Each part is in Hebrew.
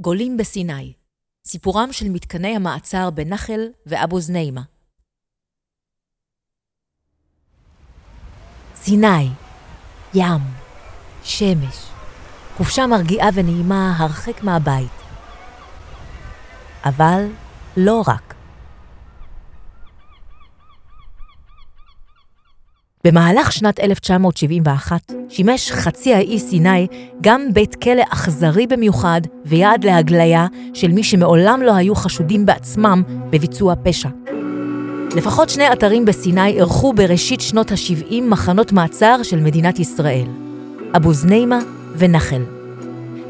גולים בסיני, סיפורם של מתקני המעצר בנחל ואבו זניימה. סיני, ים, שמש, חופשה מרגיעה ונעימה הרחק מהבית. אבל לא רק. במהלך שנת 1971 שימש חצי האי סיני גם בית כלא אכזרי במיוחד ויעד להגליה של מי שמעולם לא היו חשודים בעצמם בביצוע פשע. לפחות שני אתרים בסיני אירחו בראשית שנות ה-70 מחנות מעצר של מדינת ישראל, אבו זניימה ונחל.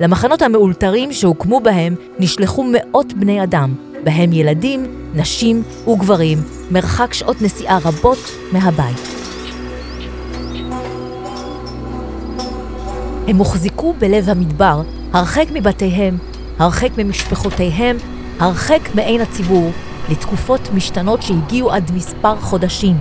למחנות המאולתרים שהוקמו בהם נשלחו מאות בני אדם, בהם ילדים, נשים וגברים, מרחק שעות נסיעה רבות מהבית. הם הוחזקו בלב המדבר, הרחק מבתיהם, הרחק ממשפחותיהם, הרחק מעין הציבור, לתקופות משתנות שהגיעו עד מספר חודשים.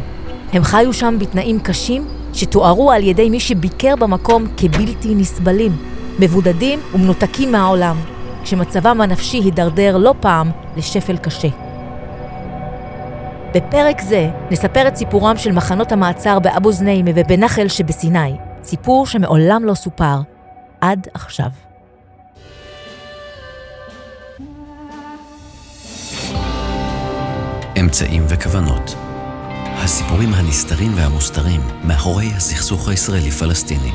הם חיו שם בתנאים קשים שתוארו על ידי מי שביקר במקום כבלתי נסבלים, מבודדים ומנותקים מהעולם, כשמצבם הנפשי הידרדר לא פעם לשפל קשה. בפרק זה נספר את סיפורם של מחנות המעצר באבו זניימה ובנחל שבסיני, סיפור שמעולם לא סופר עד עכשיו. אמצעים וכוונות הסיפורים הנסתרים והמוסתרים מאחורי הסכסוך הישראלי-פלסטיני.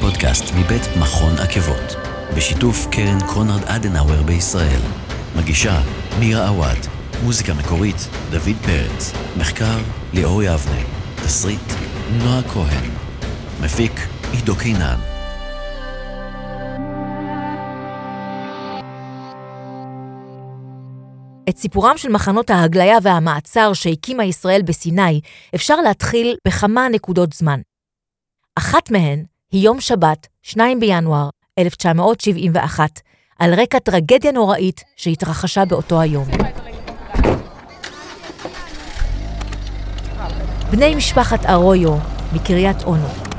פודקאסט מבית מכון עקבות, בשיתוף קרן קונרד אדנאוור בישראל. מגישה מירה עווד, מוזיקה מקורית דוד פרץ, מחקר ליאור יבנה, תסריט נועה כהן, מפיק עידו קינן. את סיפורם של מחנות ההגליה והמעצר שהקימה ישראל בסיני אפשר להתחיל בכמה נקודות זמן. אחת מהן היא יום שבת, 2 בינואר 1971, על רקע טרגדיה נוראית שהתרחשה באותו היום. בני משפחת ארויו מקריית אונו,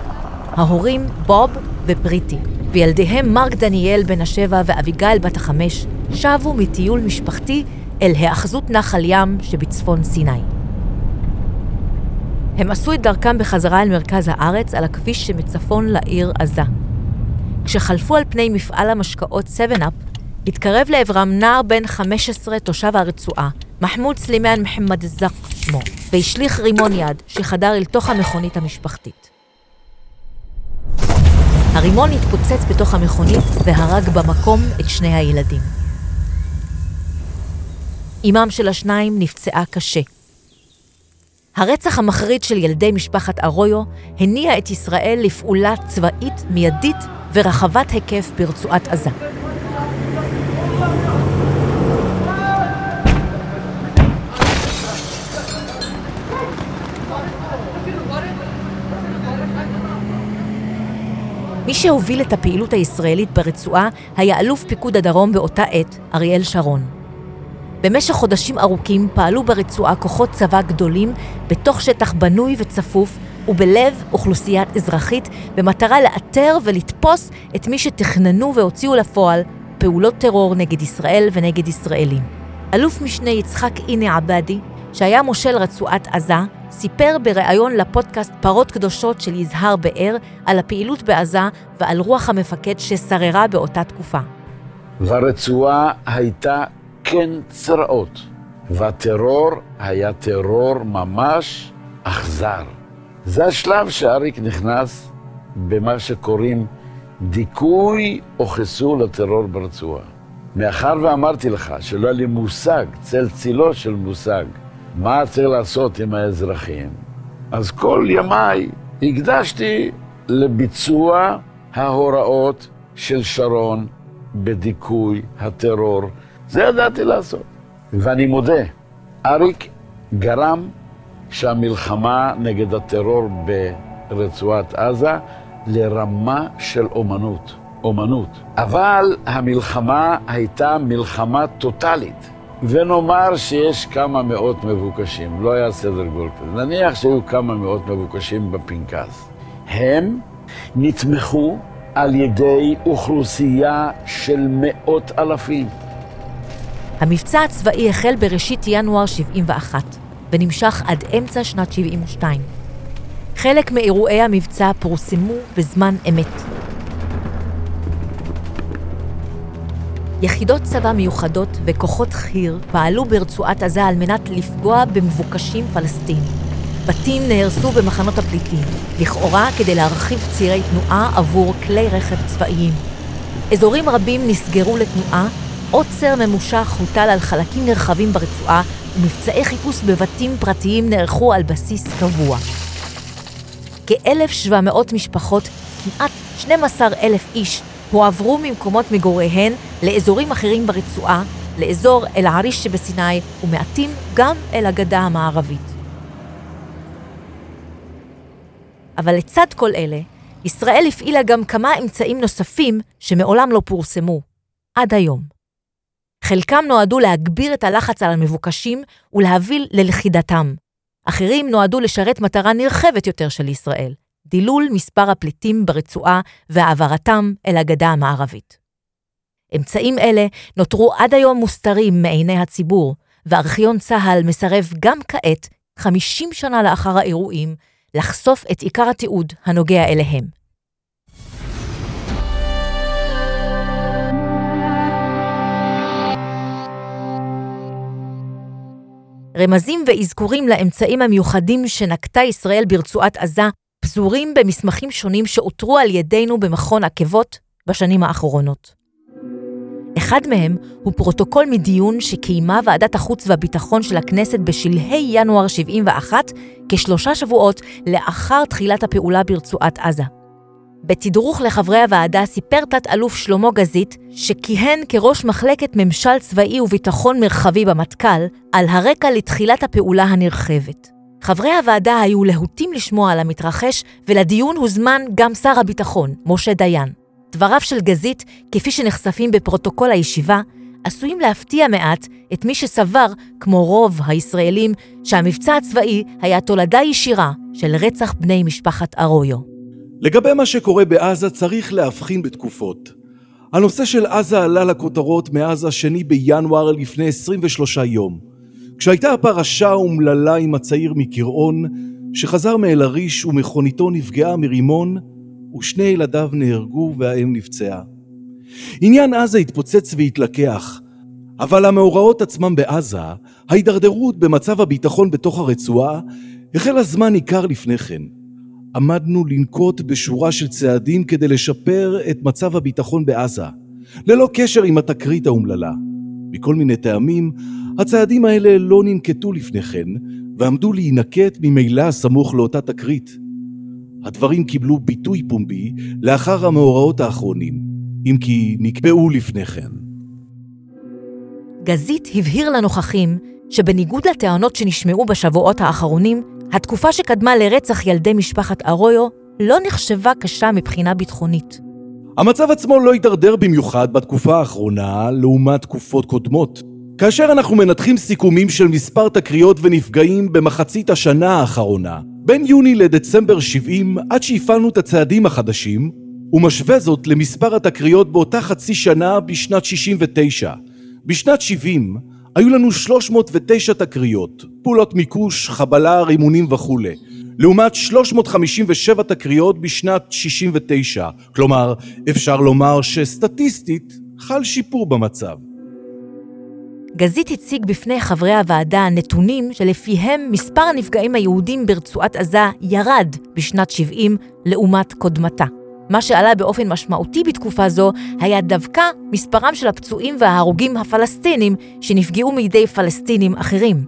ההורים בוב ופריטי, וילדיהם מרק דניאל בן השבע ואביגיל בת החמש, שבו מטיול משפחתי אל היאחזות נחל ים שבצפון סיני. הם עשו את דרכם בחזרה אל מרכז הארץ על הכביש שמצפון לעיר עזה. כשחלפו על פני מפעל המשקאות 7-אפ, התקרב לעברם נער בן 15 תושב הרצועה, מחמוד סלימאן מחמד א-זק שמו, והשליך רימון יד שחדר אל תוך המכונית המשפחתית. הרימון התפוצץ בתוך המכונית והרג במקום את שני הילדים. אמם של השניים נפצעה קשה. הרצח המחריד של ילדי משפחת ארויו הניע את ישראל לפעולה צבאית מיידית ורחבת היקף ברצועת עזה. מי שהוביל את הפעילות הישראלית ברצועה היה אלוף פיקוד הדרום באותה עת, אריאל שרון. במשך חודשים ארוכים פעלו ברצועה כוחות צבא גדולים בתוך שטח בנוי וצפוף ובלב אוכלוסיית אזרחית במטרה לאתר ולתפוס את מי שתכננו והוציאו לפועל פעולות טרור נגד ישראל ונגד ישראלים. אלוף משנה יצחק איני עבאדי, שהיה מושל רצועת עזה, סיפר בריאיון לפודקאסט פרות קדושות של יזהר באר על הפעילות בעזה ועל רוח המפקד ששררה באותה תקופה. והרצועה הייתה כן צרעות, והטרור היה טרור ממש אכזר. זה השלב שאריק נכנס במה שקוראים דיכוי או חיסול הטרור ברצועה. מאחר ואמרתי לך שלא היה לי מושג, צל צילו של מושג, מה צריך לעשות עם האזרחים, אז כל ימיי הקדשתי לביצוע ההוראות של שרון בדיכוי הטרור. זה ידעתי לעשות. ואני מודה, אריק גרם שהמלחמה נגד הטרור ברצועת עזה לרמה של אומנות, אומנות. אבל המלחמה הייתה מלחמה טוטאלית. ונאמר שיש כמה מאות מבוקשים, לא היה סדר גודל כזה. נניח שהיו כמה מאות מבוקשים בפנקס. הם נתמכו על ידי אוכלוסייה של מאות אלפים. המבצע הצבאי החל בראשית ינואר 71 ונמשך עד אמצע שנת 72. חלק מאירועי המבצע פורסמו בזמן אמת. יחידות צבא מיוחדות וכוחות חי"ר פעלו ברצועת עזה על מנת לפגוע במבוקשים פלסטינים. בתים נהרסו במחנות הפליטים, לכאורה כדי להרחיב צירי תנועה עבור כלי רכב צבאיים. אזורים רבים נסגרו לתנועה, עוצר ממושך הוטל על חלקים נרחבים ברצועה, ומבצעי חיפוש בבתים פרטיים נערכו על בסיס קבוע. כ-1,700 משפחות, כמעט 12,000 איש, הועברו ממקומות מגוריהן לאזורים אחרים ברצועה, לאזור אל-עריש שבסיני, ומעטים גם אל הגדה המערבית. אבל לצד כל אלה, ישראל הפעילה גם כמה אמצעים נוספים שמעולם לא פורסמו, עד היום. חלקם נועדו להגביר את הלחץ על המבוקשים ולהביא ללכידתם. אחרים נועדו לשרת מטרה נרחבת יותר של ישראל, דילול מספר הפליטים ברצועה והעברתם אל הגדה המערבית. אמצעים אלה נותרו עד היום מוסתרים מעיני הציבור, וארכיון צה"ל מסרב גם כעת, 50 שנה לאחר האירועים, לחשוף את עיקר התיעוד הנוגע אליהם. רמזים ואזכורים לאמצעים המיוחדים שנקטה ישראל ברצועת עזה פזורים במסמכים שונים שאותרו על ידינו במכון עקבות בשנים האחרונות. אחד מהם הוא פרוטוקול מדיון שקיימה ועדת החוץ והביטחון של הכנסת בשלהי ינואר 71, כשלושה שבועות לאחר תחילת הפעולה ברצועת עזה. בתדרוך לחברי הוועדה סיפר תת-אלוף שלמה גזית, שכיהן כראש מחלקת ממשל צבאי וביטחון מרחבי במטכ"ל, על הרקע לתחילת הפעולה הנרחבת. חברי הוועדה היו להוטים לשמוע על המתרחש, ולדיון הוזמן גם שר הביטחון, משה דיין. דבריו של גזית, כפי שנחשפים בפרוטוקול הישיבה, עשויים להפתיע מעט את מי שסבר, כמו רוב הישראלים, שהמבצע הצבאי היה תולדה ישירה של רצח בני משפחת ארויו. לגבי מה שקורה בעזה צריך להבחין בתקופות. הנושא של עזה עלה לכותרות מאז השני בינואר לפני 23 יום. כשהייתה הפרשה האומללה עם הצעיר מקרעון, שחזר מאל עריש ומכוניתו נפגעה מרימון, ושני ילדיו נהרגו והאם נפצעה. עניין עזה התפוצץ והתלקח, אבל המאורעות עצמם בעזה, ההידרדרות במצב הביטחון בתוך הרצועה, החלה זמן ניכר לפני כן. עמדנו לנקוט בשורה של צעדים כדי לשפר את מצב הביטחון בעזה, ללא קשר עם התקרית האומללה. מכל מיני טעמים, הצעדים האלה לא ננקטו לפני כן, ועמדו להינקט ממילא סמוך לאותה תקרית. הדברים קיבלו ביטוי פומבי לאחר המאורעות האחרונים, אם כי נקבעו לפני כן. גזית הבהיר לנוכחים שבניגוד לטענות שנשמעו בשבועות האחרונים, התקופה שקדמה לרצח ילדי משפחת ארויו לא נחשבה קשה מבחינה ביטחונית. המצב עצמו לא הידרדר במיוחד בתקופה האחרונה לעומת תקופות קודמות. כאשר אנחנו מנתחים סיכומים של מספר תקריות ונפגעים במחצית השנה האחרונה, בין יוני לדצמבר 70 עד שהפעלנו את הצעדים החדשים, ומשווה זאת למספר התקריות באותה חצי שנה בשנת 69. בשנת 70 היו לנו 309 תקריות, פעולות מיקוש, חבלה, רימונים וכולי, לעומת 357 תקריות בשנת 69, כלומר אפשר לומר שסטטיסטית חל שיפור במצב. גזית הציג בפני חברי הוועדה נתונים שלפיהם מספר הנפגעים היהודים ברצועת עזה ירד בשנת 70 לעומת קודמתה. מה שעלה באופן משמעותי בתקופה זו היה דווקא מספרם של הפצועים וההרוגים הפלסטינים שנפגעו מידי פלסטינים אחרים.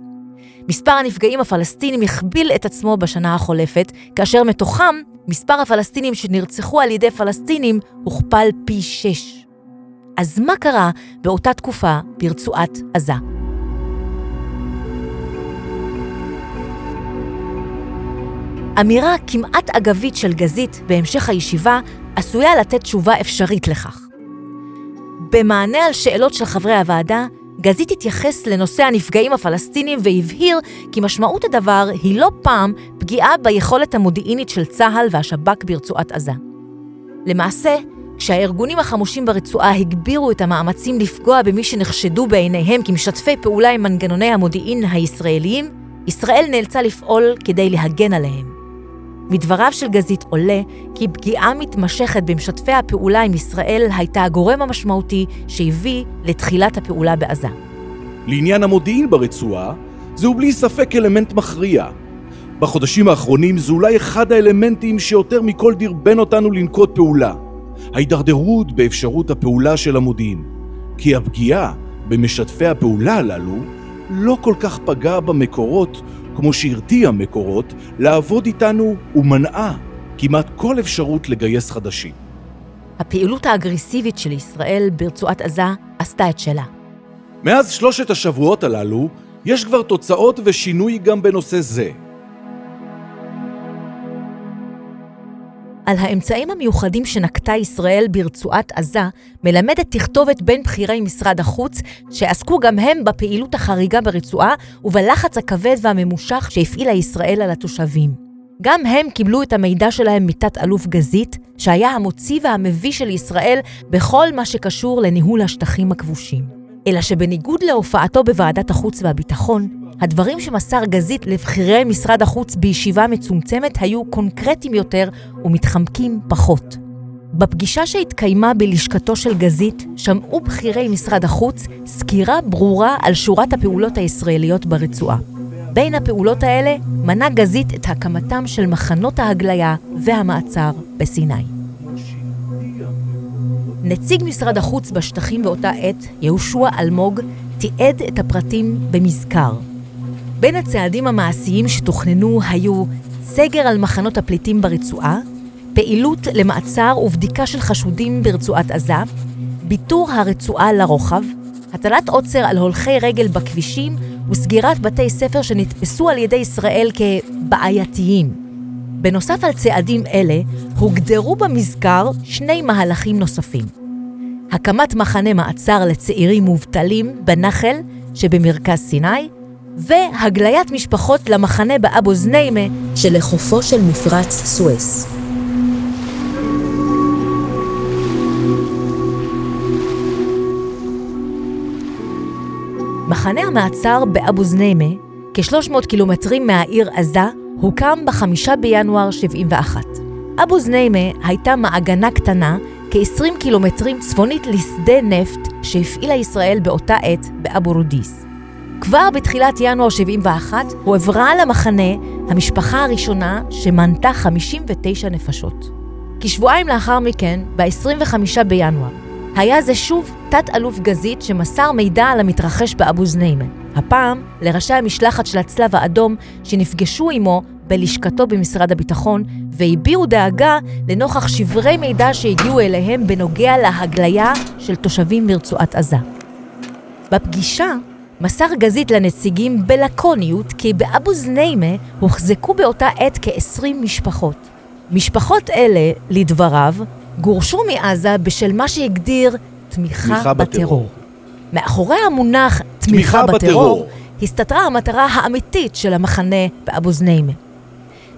מספר הנפגעים הפלסטינים הכביל את עצמו בשנה החולפת, כאשר מתוכם מספר הפלסטינים שנרצחו על ידי פלסטינים הוכפל פי שש. אז מה קרה באותה תקופה ברצועת עזה? אמירה כמעט אגבית של גזית בהמשך הישיבה עשויה לתת תשובה אפשרית לכך. במענה על שאלות של חברי הוועדה, גזית התייחס לנושא הנפגעים הפלסטינים והבהיר כי משמעות הדבר היא לא פעם פגיעה ביכולת המודיעינית של צה"ל והשב"כ ברצועת עזה. למעשה, כשהארגונים החמושים ברצועה הגבירו את המאמצים לפגוע במי שנחשדו בעיניהם כמשתפי פעולה עם מנגנוני המודיעין הישראליים, ישראל נאלצה לפעול כדי להגן עליהם. מדבריו של גזית עולה כי פגיעה מתמשכת במשתפי הפעולה עם ישראל הייתה הגורם המשמעותי שהביא לתחילת הפעולה בעזה. לעניין המודיעין ברצועה, זהו בלי ספק אלמנט מכריע. בחודשים האחרונים זה אולי אחד האלמנטים שיותר מכל דרבן אותנו לנקוט פעולה. ההידרדרות באפשרות הפעולה של המודיעין. כי הפגיעה במשתפי הפעולה הללו לא כל כך פגעה במקורות כמו שהרתיעה מקורות לעבוד איתנו ומנעה כמעט כל אפשרות לגייס חדשים. הפעילות האגרסיבית של ישראל ברצועת עזה עשתה את שלה. מאז שלושת השבועות הללו, יש כבר תוצאות ושינוי גם בנושא זה. על האמצעים המיוחדים שנקטה ישראל ברצועת עזה, מלמדת תכתובת בין בכירי משרד החוץ, שעסקו גם הם בפעילות החריגה ברצועה ובלחץ הכבד והממושך שהפעילה ישראל על התושבים. גם הם קיבלו את המידע שלהם מתת-אלוף גזית, שהיה המוציא והמביא של ישראל בכל מה שקשור לניהול השטחים הכבושים. אלא שבניגוד להופעתו בוועדת החוץ והביטחון, הדברים שמסר גזית לבכירי משרד החוץ בישיבה מצומצמת היו קונקרטיים יותר ומתחמקים פחות. בפגישה שהתקיימה בלשכתו של גזית, שמעו בכירי משרד החוץ סקירה ברורה על שורת הפעולות הישראליות ברצועה. בין הפעולות האלה מנה גזית את הקמתם של מחנות ההגליה והמעצר בסיני. נציג משרד החוץ בשטחים באותה עת, יהושע אלמוג, תיעד את הפרטים במזכר. בין הצעדים המעשיים שתוכננו היו סגר על מחנות הפליטים ברצועה, פעילות למעצר ובדיקה של חשודים ברצועת עזה, ביטור הרצועה לרוחב, הטלת עוצר על הולכי רגל בכבישים וסגירת בתי ספר שנתפסו על ידי ישראל כבעייתיים. בנוסף על צעדים אלה, הוגדרו במזכר שני מהלכים נוספים. הקמת מחנה מעצר לצעירים מובטלים בנחל שבמרכז סיני, והגליית משפחות למחנה באבו זניימה שלחופו של מפרץ סואס. מחנה המעצר באבו זניימה, כ-300 קילומטרים מהעיר עזה, הוקם בחמישה בינואר 71. אבו זניימה הייתה מעגנה קטנה, כ-20 קילומטרים צפונית לשדה נפט שהפעילה ישראל באותה עת באבו רודיס. כבר בתחילת ינואר 71 הועברה למחנה המשפחה הראשונה שמנתה 59 נפשות. כשבועיים לאחר מכן, ב-25 בינואר, היה זה שוב תת-אלוף גזית שמסר מידע על המתרחש באבו זניימה, הפעם לראשי המשלחת של הצלב האדום שנפגשו עמו בלשכתו במשרד הביטחון והביעו דאגה לנוכח שברי מידע שהגיעו אליהם בנוגע להגליה של תושבים מרצועת עזה. בפגישה מסר גזית לנציגים בלקוניות כי באבו זניימה הוחזקו באותה עת כ-20 משפחות. משפחות אלה, לדבריו, גורשו מעזה בשל מה שהגדיר תמיכה, תמיכה בטרור. בטרור. מאחורי המונח תמיכה, תמיכה בטרור, בטרור הסתתרה המטרה האמיתית של המחנה באבו זניימה.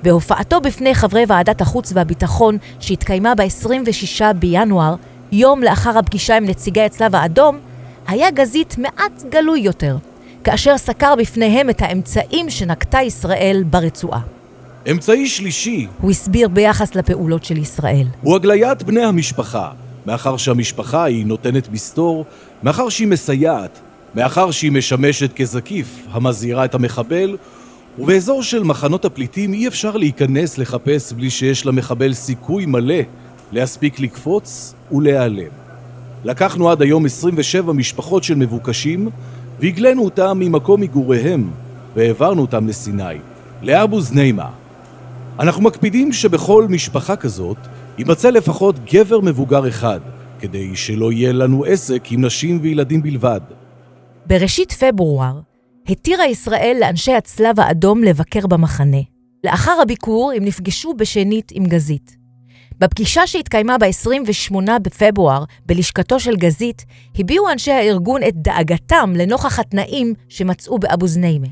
בהופעתו בפני חברי ועדת החוץ והביטחון שהתקיימה ב-26 בינואר, יום לאחר הפגישה עם נציגי הצלב האדום, היה גזית מעט גלוי יותר, כאשר סקר בפניהם את האמצעים שנקטה ישראל ברצועה. אמצעי שלישי, הוא הסביר ביחס לפעולות של ישראל, הוא הגליית בני המשפחה, מאחר שהמשפחה היא נותנת מסתור, מאחר שהיא מסייעת, מאחר שהיא משמשת כזקיף המזהירה את המחבל, ובאזור של מחנות הפליטים אי אפשר להיכנס לחפש בלי שיש למחבל סיכוי מלא להספיק לקפוץ ולהיעלם. לקחנו עד היום 27 משפחות של מבוקשים והגלינו אותם ממקום מגוריהם והעברנו אותם לסיני, לאבו זניימה. אנחנו מקפידים שבכל משפחה כזאת יימצא לפחות גבר מבוגר אחד, כדי שלא יהיה לנו עסק עם נשים וילדים בלבד. בראשית פברואר התירה ישראל לאנשי הצלב האדום לבקר במחנה. לאחר הביקור הם נפגשו בשנית עם גזית. בפגישה שהתקיימה ב-28 בפברואר בלשכתו של גזית, הביעו אנשי הארגון את דאגתם לנוכח התנאים שמצאו באבו זניימה.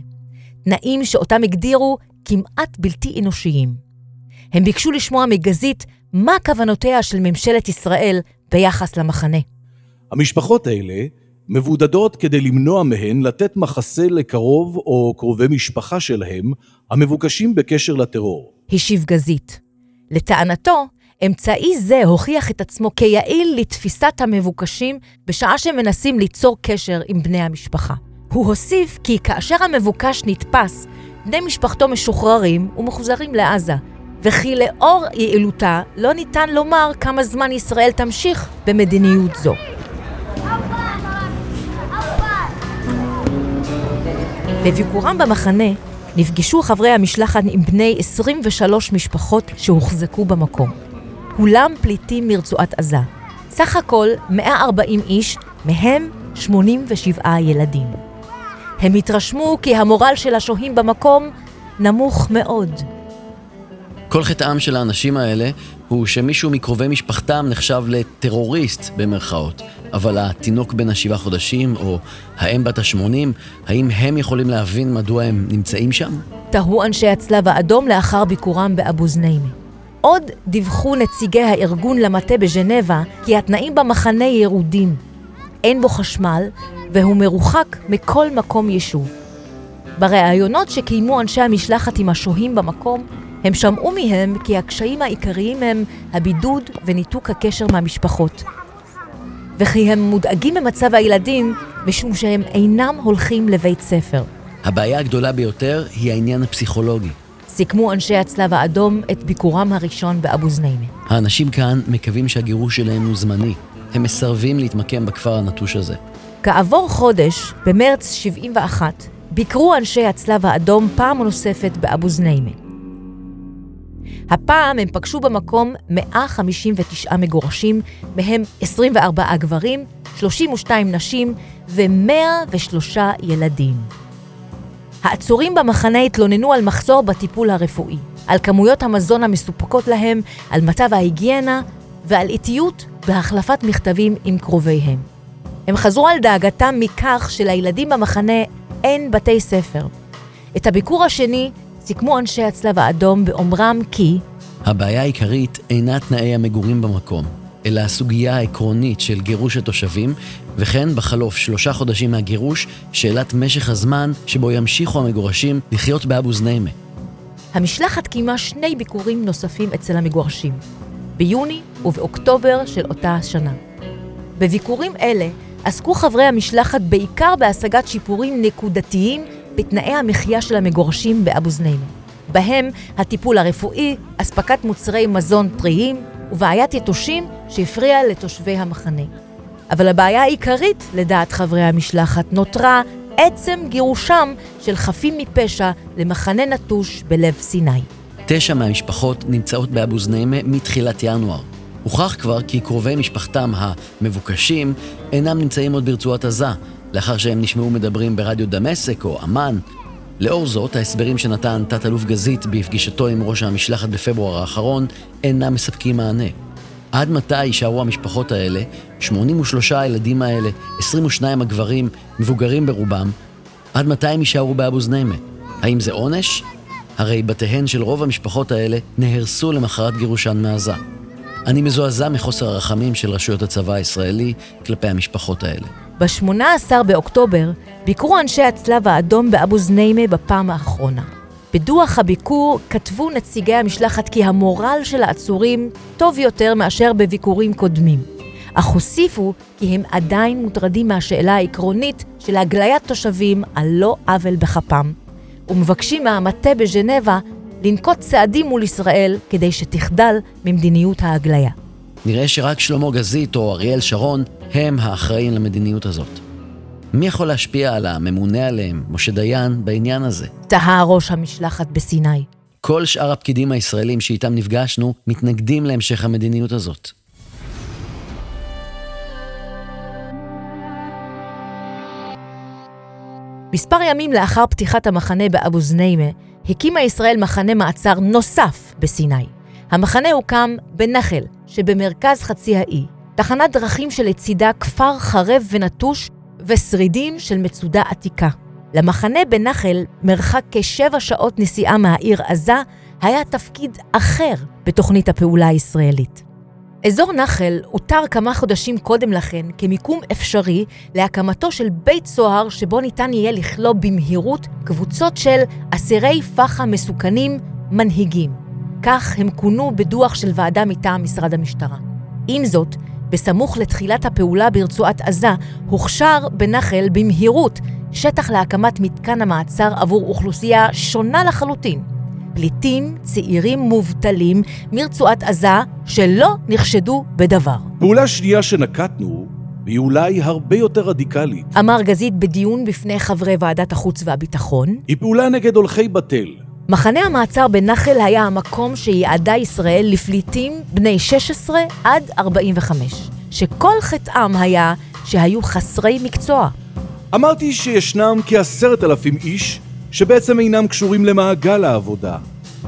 תנאים שאותם הגדירו כמעט בלתי אנושיים. הם ביקשו לשמוע מגזית מה כוונותיה של ממשלת ישראל ביחס למחנה. המשפחות האלה מבודדות כדי למנוע מהן לתת מחסה לקרוב או קרובי משפחה שלהם המבוקשים בקשר לטרור. השיב גזית. לטענתו, אמצעי זה הוכיח את עצמו כיעיל לתפיסת המבוקשים בשעה שמנסים ליצור קשר עם בני המשפחה. הוא הוסיף כי כאשר המבוקש נתפס, בני משפחתו משוחררים ומוחזרים לעזה, וכי לאור יעילותה לא ניתן לומר כמה זמן ישראל תמשיך במדיניות זו. בביקורם במחנה נפגשו חברי המשלחת עם בני 23 משפחות שהוחזקו במקום. כולם פליטים מרצועת עזה. סך הכל 140 איש, מהם 87 ילדים. הם התרשמו כי המורל של השוהים במקום נמוך מאוד. כל חטאם של האנשים האלה הוא שמישהו מקרובי משפחתם נחשב לטרוריסט במרכאות. אבל התינוק בן השבעה חודשים, או האם בת השמונים, האם הם יכולים להבין מדוע הם נמצאים שם? תהו אנשי הצלב האדום לאחר ביקורם באבו זניימי. עוד דיווחו נציגי הארגון למטה בז'נבה כי התנאים במחנה ירודים. אין בו חשמל, והוא מרוחק מכל מקום יישוב. בראיונות שקיימו אנשי המשלחת עם השוהים במקום, הם שמעו מהם כי הקשיים העיקריים הם הבידוד וניתוק הקשר מהמשפחות. וכי הם מודאגים ממצב הילדים משום שהם אינם הולכים לבית ספר. הבעיה הגדולה ביותר היא העניין הפסיכולוגי. סיכמו אנשי הצלב האדום את ביקורם הראשון באבו זניימה. האנשים כאן מקווים שהגירוש שלהם הוא זמני. הם מסרבים להתמקם בכפר הנטוש הזה. כעבור חודש, במרץ 71, ביקרו אנשי הצלב האדום פעם נוספת באבו זניימה. הפעם הם פגשו במקום 159 מגורשים, מהם 24 גברים, 32 נשים ו-103 ילדים. העצורים במחנה התלוננו על מחסור בטיפול הרפואי, על כמויות המזון המסופקות להם, על מצב ההיגיינה ועל איטיות בהחלפת מכתבים עם קרוביהם. הם חזרו על דאגתם מכך שלילדים במחנה אין בתי ספר. את הביקור השני סיכמו אנשי הצלב האדום באומרם כי הבעיה העיקרית אינה תנאי המגורים במקום, אלא הסוגיה העקרונית של גירוש התושבים, וכן בחלוף שלושה חודשים מהגירוש, שאלת משך הזמן שבו ימשיכו המגורשים לחיות באבו זניימה. המשלחת קיימה שני ביקורים נוספים אצל המגורשים, ביוני ובאוקטובר של אותה השנה. בביקורים אלה עסקו חברי המשלחת בעיקר בהשגת שיפורים נקודתיים בתנאי המחיה של המגורשים באבו זניימה. בהם הטיפול הרפואי, אספקת מוצרי מזון טריים ובעיית יתושים שהפריעה לתושבי המחנה. אבל הבעיה העיקרית, לדעת חברי המשלחת, נותרה עצם גירושם של חפים מפשע למחנה נטוש בלב סיני. תשע מהמשפחות נמצאות באבו זניימה מתחילת ינואר. הוכח כבר כי קרובי משפחתם המבוקשים אינם נמצאים עוד ברצועת עזה, לאחר שהם נשמעו מדברים ברדיו דמשק או אמ"ן. לאור זאת, ההסברים שנתן תת-אלוף גזית בפגישתו עם ראש המשלחת בפברואר האחרון אינם מספקים מענה. עד מתי יישארו המשפחות האלה, 83 הילדים האלה, 22 הגברים, מבוגרים ברובם, עד מתי הם יישארו באבו זניימה? האם זה עונש? הרי בתיהן של רוב המשפחות האלה נהרסו למחרת גירושן מעזה. אני מזועזע מחוסר הרחמים של רשויות הצבא הישראלי כלפי המשפחות האלה. ב-18 באוקטובר ביקרו אנשי הצלב האדום באבו זניימה בפעם האחרונה. בדוח הביקור כתבו נציגי המשלחת כי המורל של העצורים טוב יותר מאשר בביקורים קודמים. אך הוסיפו כי הם עדיין מוטרדים מהשאלה העקרונית של הגליית תושבים על לא עוול בכפם, ומבקשים מהמטה בז'נבה לנקוט צעדים מול ישראל כדי שתחדל ממדיניות ההגליה. נראה שרק שלמה גזית או אריאל שרון הם האחראים למדיניות הזאת. מי יכול להשפיע על הממונה עליהם, משה דיין, בעניין הזה? תהה ראש המשלחת בסיני. כל שאר הפקידים הישראלים שאיתם נפגשנו מתנגדים להמשך המדיניות הזאת. מספר ימים לאחר פתיחת המחנה באבו זניימה, הקימה ישראל מחנה מעצר נוסף בסיני. המחנה הוקם בנחל, שבמרכז חצי האי, תחנת דרכים שלצידה כפר חרב ונטוש ושרידים של מצודה עתיקה. למחנה בנחל, מרחק כשבע שעות נסיעה מהעיר עזה, היה תפקיד אחר בתוכנית הפעולה הישראלית. אזור נחל אותר כמה חודשים קודם לכן כמיקום אפשרי להקמתו של בית סוהר שבו ניתן יהיה לכלוא במהירות קבוצות של אסירי פח"ע מסוכנים מנהיגים. כך הם כונו בדוח של ועדה מטעם משרד המשטרה. עם זאת, בסמוך לתחילת הפעולה ברצועת עזה, הוכשר בנחל במהירות שטח להקמת מתקן המעצר עבור אוכלוסייה שונה לחלוטין. פליטים צעירים מובטלים מרצועת עזה שלא נחשדו בדבר. פעולה שנייה שנקטנו והיא אולי הרבה יותר רדיקלית. אמר גזית בדיון בפני חברי ועדת החוץ והביטחון. היא פעולה נגד הולכי בתל. מחנה המעצר בנחל היה המקום שיעדה ישראל לפליטים בני 16 עד 45, שכל חטאם היה שהיו חסרי מקצוע. אמרתי שישנם כעשרת אלפים איש שבעצם אינם קשורים למעגל העבודה.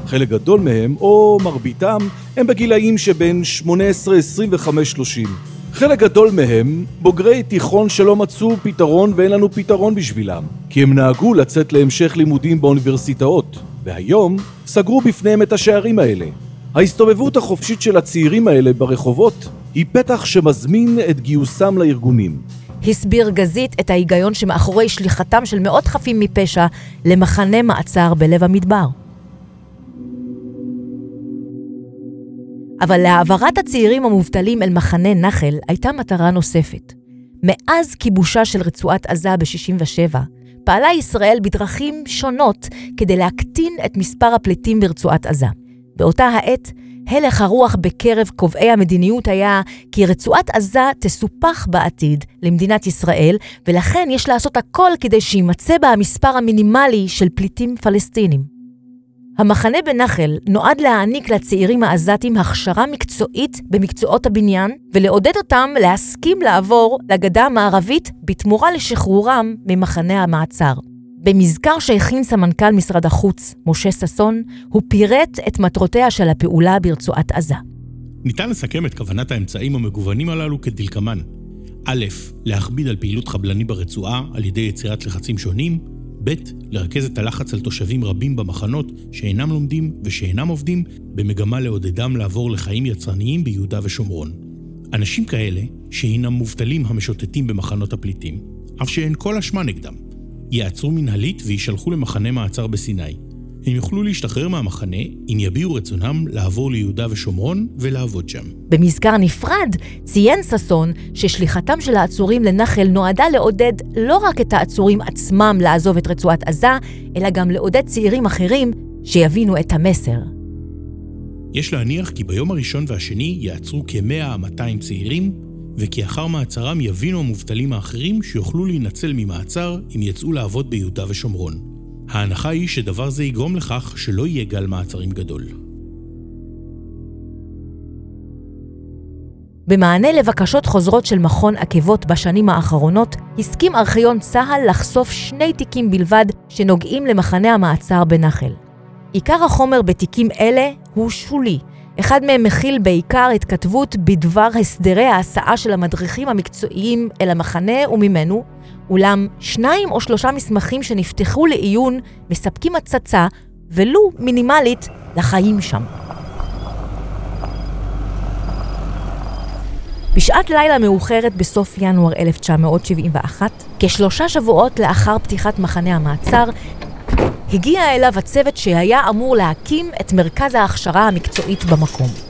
חלק גדול מהם, או מרביתם, הם בגילאים שבין 18, 25, 30. חלק גדול מהם בוגרי תיכון שלא מצאו פתרון ואין לנו פתרון בשבילם, כי הם נהגו לצאת להמשך לימודים באוניברסיטאות, והיום סגרו בפניהם את השערים האלה. ההסתובבות החופשית של הצעירים האלה ברחובות היא פתח שמזמין את גיוסם לארגונים. הסביר גזית את ההיגיון שמאחורי שליחתם של מאות חפים מפשע למחנה מעצר בלב המדבר. אבל להעברת הצעירים המובטלים אל מחנה נחל הייתה מטרה נוספת. מאז כיבושה של רצועת עזה ב-67, פעלה ישראל בדרכים שונות כדי להקטין את מספר הפליטים ברצועת עזה. באותה העת, הלך הרוח בקרב קובעי המדיניות היה כי רצועת עזה תסופח בעתיד למדינת ישראל, ולכן יש לעשות הכל כדי שיימצא בה המספר המינימלי של פליטים פלסטינים. המחנה בנחל נועד להעניק לצעירים העזתים הכשרה מקצועית במקצועות הבניין ולעודד אותם להסכים לעבור לגדה המערבית בתמורה לשחרורם ממחנה המעצר. במזכר שהכין סמנכ"ל משרד החוץ, משה ששון, הוא פירט את מטרותיה של הפעולה ברצועת עזה. ניתן לסכם את כוונת האמצעים המגוונים הללו כדלקמן. א', להכביד על פעילות חבלני ברצועה על ידי יצירת לחצים שונים, ב', לרכז את הלחץ על תושבים רבים במחנות שאינם לומדים ושאינם עובדים, במגמה לעודדם לעבור לחיים יצרניים ביהודה ושומרון. אנשים כאלה, שהינם מובטלים המשוטטים במחנות הפליטים, אף שאין כל אשמה נגדם, ייעצרו מנהלית ויישלחו למחנה מעצר בסיני. הם יוכלו להשתחרר מהמחנה אם יביעו רצונם לעבור ליהודה ושומרון ולעבוד שם. במזכר נפרד ציין ששון ששליחתם של העצורים לנחל נועדה לעודד לא רק את העצורים עצמם לעזוב את רצועת עזה, אלא גם לעודד צעירים אחרים שיבינו את המסר. יש להניח כי ביום הראשון והשני יעצרו כ-100-200 צעירים, וכי אחר מעצרם יבינו המובטלים האחרים שיוכלו להינצל ממעצר אם יצאו לעבוד ביהודה ושומרון. ההנחה היא שדבר זה יגרום לכך שלא יהיה גל מעצרים גדול. במענה לבקשות חוזרות של מכון עקבות בשנים האחרונות, הסכים ארכיון צה"ל לחשוף שני תיקים בלבד שנוגעים למחנה המעצר בנחל. עיקר החומר בתיקים אלה הוא שולי. אחד מהם מכיל בעיקר התכתבות בדבר הסדרי ההסעה של המדריכים המקצועיים אל המחנה וממנו, אולם שניים או שלושה מסמכים שנפתחו לעיון מספקים הצצה, ולו מינימלית, לחיים שם. בשעת לילה מאוחרת בסוף ינואר 1971, כשלושה שבועות לאחר פתיחת מחנה המעצר, הגיע אליו הצוות שהיה אמור להקים את מרכז ההכשרה המקצועית במקום.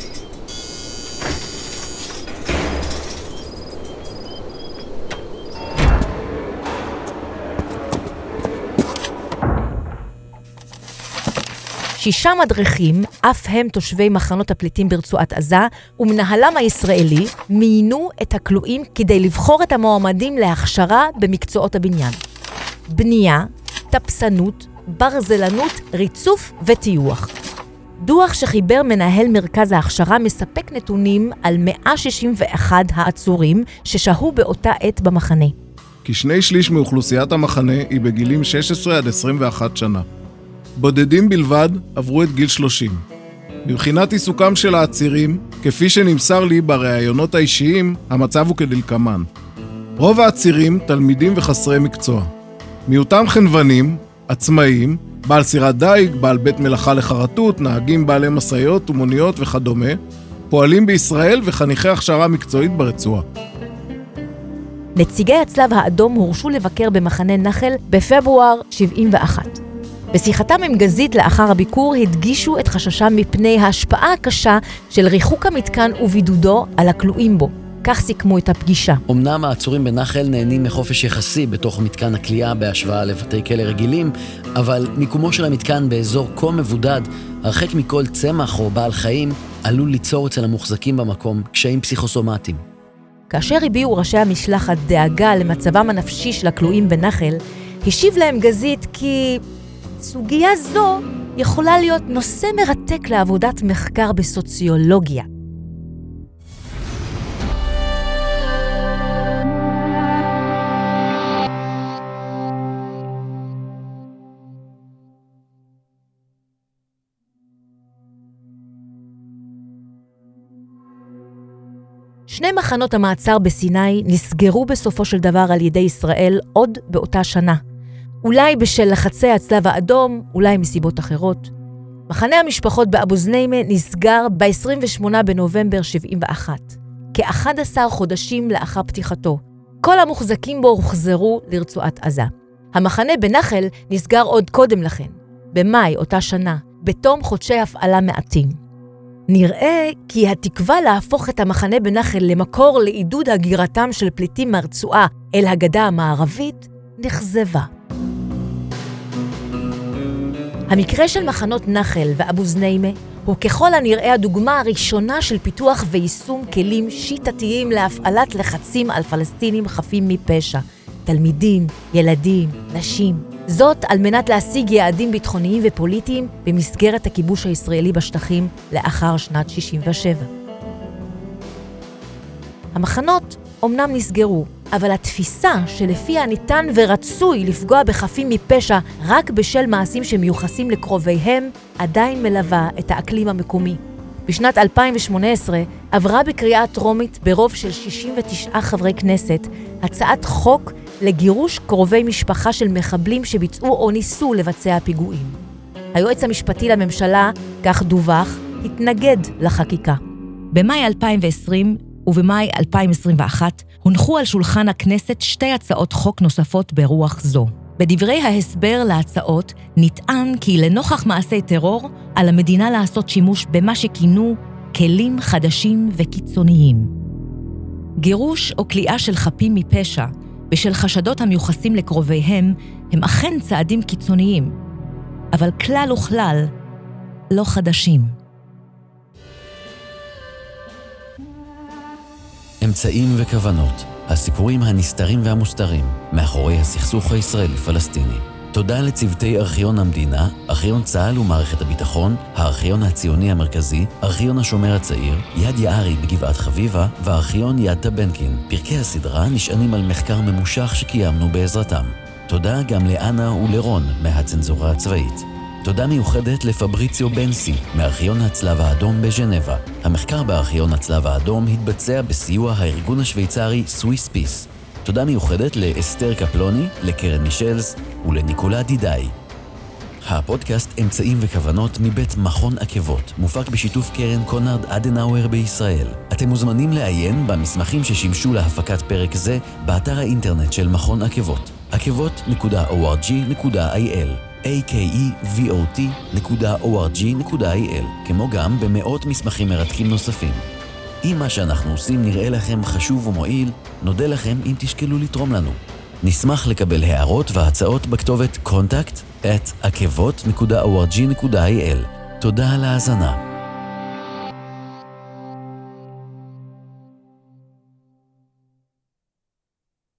שישה מדריכים, אף הם תושבי מחנות הפליטים ברצועת עזה, ומנהלם הישראלי מיינו את הכלואים כדי לבחור את המועמדים להכשרה במקצועות הבניין. בנייה, טפסנות, ברזלנות, ריצוף וטיוח. דוח שחיבר מנהל מרכז ההכשרה מספק נתונים על 161 העצורים ששהו באותה עת במחנה. כשני שליש מאוכלוסיית המחנה היא בגילים 16 עד 21 שנה. בודדים בלבד עברו את גיל 30. מבחינת עיסוקם של העצירים, כפי שנמסר לי בראיונות האישיים, המצב הוא כדלקמן. רוב העצירים תלמידים וחסרי מקצוע. מיעוטם חנוונים, עצמאים, בעל סירת דיג, בעל בית מלאכה לחרטוט, נהגים בעלי משאיות ומוניות וכדומה, פועלים בישראל וחניכי הכשרה מקצועית ברצועה. נציגי הצלב האדום הורשו לבקר במחנה נחל בפברואר 71. בשיחתם עם גזית לאחר הביקור הדגישו את חששם מפני ההשפעה הקשה של ריחוק המתקן ובידודו על הכלואים בו. כך סיכמו את הפגישה. אמנם העצורים בנחל נהנים מחופש יחסי בתוך מתקן הכליאה בהשוואה לבתי כלא רגילים, אבל מיקומו של המתקן באזור כה מבודד, הרחק מכל צמח או בעל חיים, עלול ליצור אצל המוחזקים במקום קשיים פסיכוסומטיים. כאשר הביעו ראשי המשלחת דאגה למצבם הנפשי של הכלואים בנחל, השיב להם גזית כי סוגיה זו יכולה להיות נושא מרתק לעבודת מחקר בסוציולוגיה. שני מחנות המעצר בסיני נסגרו בסופו של דבר על ידי ישראל עוד באותה שנה. אולי בשל לחצי הצלב האדום, אולי מסיבות אחרות. מחנה המשפחות באבו זניימה נסגר ב-28 בנובמבר 71, כ-11 חודשים לאחר פתיחתו. כל המוחזקים בו הוחזרו לרצועת עזה. המחנה בנחל נסגר עוד קודם לכן, במאי אותה שנה, בתום חודשי הפעלה מעטים. נראה כי התקווה להפוך את המחנה בנחל למקור לעידוד הגירתם של פליטים מהרצועה אל הגדה המערבית נכזבה. המקרה של מחנות נחל ואבו זניימה הוא ככל הנראה הדוגמה הראשונה של פיתוח ויישום כלים שיטתיים להפעלת לחצים על פלסטינים חפים מפשע, תלמידים, ילדים, נשים. זאת על מנת להשיג יעדים ביטחוניים ופוליטיים במסגרת הכיבוש הישראלי בשטחים לאחר שנת 67. המחנות אומנם נסגרו, אבל התפיסה שלפיה ניתן ורצוי לפגוע בחפים מפשע רק בשל מעשים שמיוחסים לקרוביהם, עדיין מלווה את האקלים המקומי. בשנת 2018 עברה בקריאה טרומית ברוב של 69 חברי כנסת הצעת חוק לגירוש קרובי משפחה של מחבלים שביצעו או ניסו לבצע פיגועים. היועץ המשפטי לממשלה, כך דווח, התנגד לחקיקה. במאי 2020 ובמאי 2021 הונחו על שולחן הכנסת שתי הצעות חוק נוספות ברוח זו. בדברי ההסבר להצעות נטען כי לנוכח מעשי טרור, על המדינה לעשות שימוש במה שכינו כלים חדשים וקיצוניים. גירוש או כליאה של חפים מפשע בשל חשדות המיוחסים לקרוביהם הם אכן צעדים קיצוניים, אבל כלל וכלל לא חדשים. אמצעים וכוונות, הסיפורים הנסתרים והמוסתרים, מאחורי הסכסוך הישראלי-פלסטיני. תודה לצוותי ארכיון המדינה, ארכיון צה"ל ומערכת הביטחון, הארכיון הציוני המרכזי, ארכיון השומר הצעיר, יד יערי בגבעת חביבה וארכיון יד טבנקין. פרקי הסדרה נשענים על מחקר ממושך שקיימנו בעזרתם. תודה גם לאנה ולרון מהצנזורה הצבאית. תודה מיוחדת לפבריציו בנסי, מארכיון הצלב האדום בז'נבה. המחקר בארכיון הצלב האדום התבצע בסיוע הארגון השוויצרי swisspeace. תודה מיוחדת לאסתר קפלוני, לקרן מישלס ולניקולה דידאי. הפודקאסט אמצעים וכוונות מבית מכון עקבות, מופק בשיתוף קרן קונרד אדנאואר בישראל. אתם מוזמנים לעיין במסמכים ששימשו להפקת פרק זה באתר האינטרנט של מכון עקבות, עקבות.org.il akevot.org.il, כמו גם במאות מסמכים מרתקים נוספים. אם מה שאנחנו עושים נראה לכם חשוב ומועיל, נודה לכם אם תשקלו לתרום לנו. נשמח לקבל הערות והצעות בכתובת contact at akevot.org.il. תודה על ההאזנה.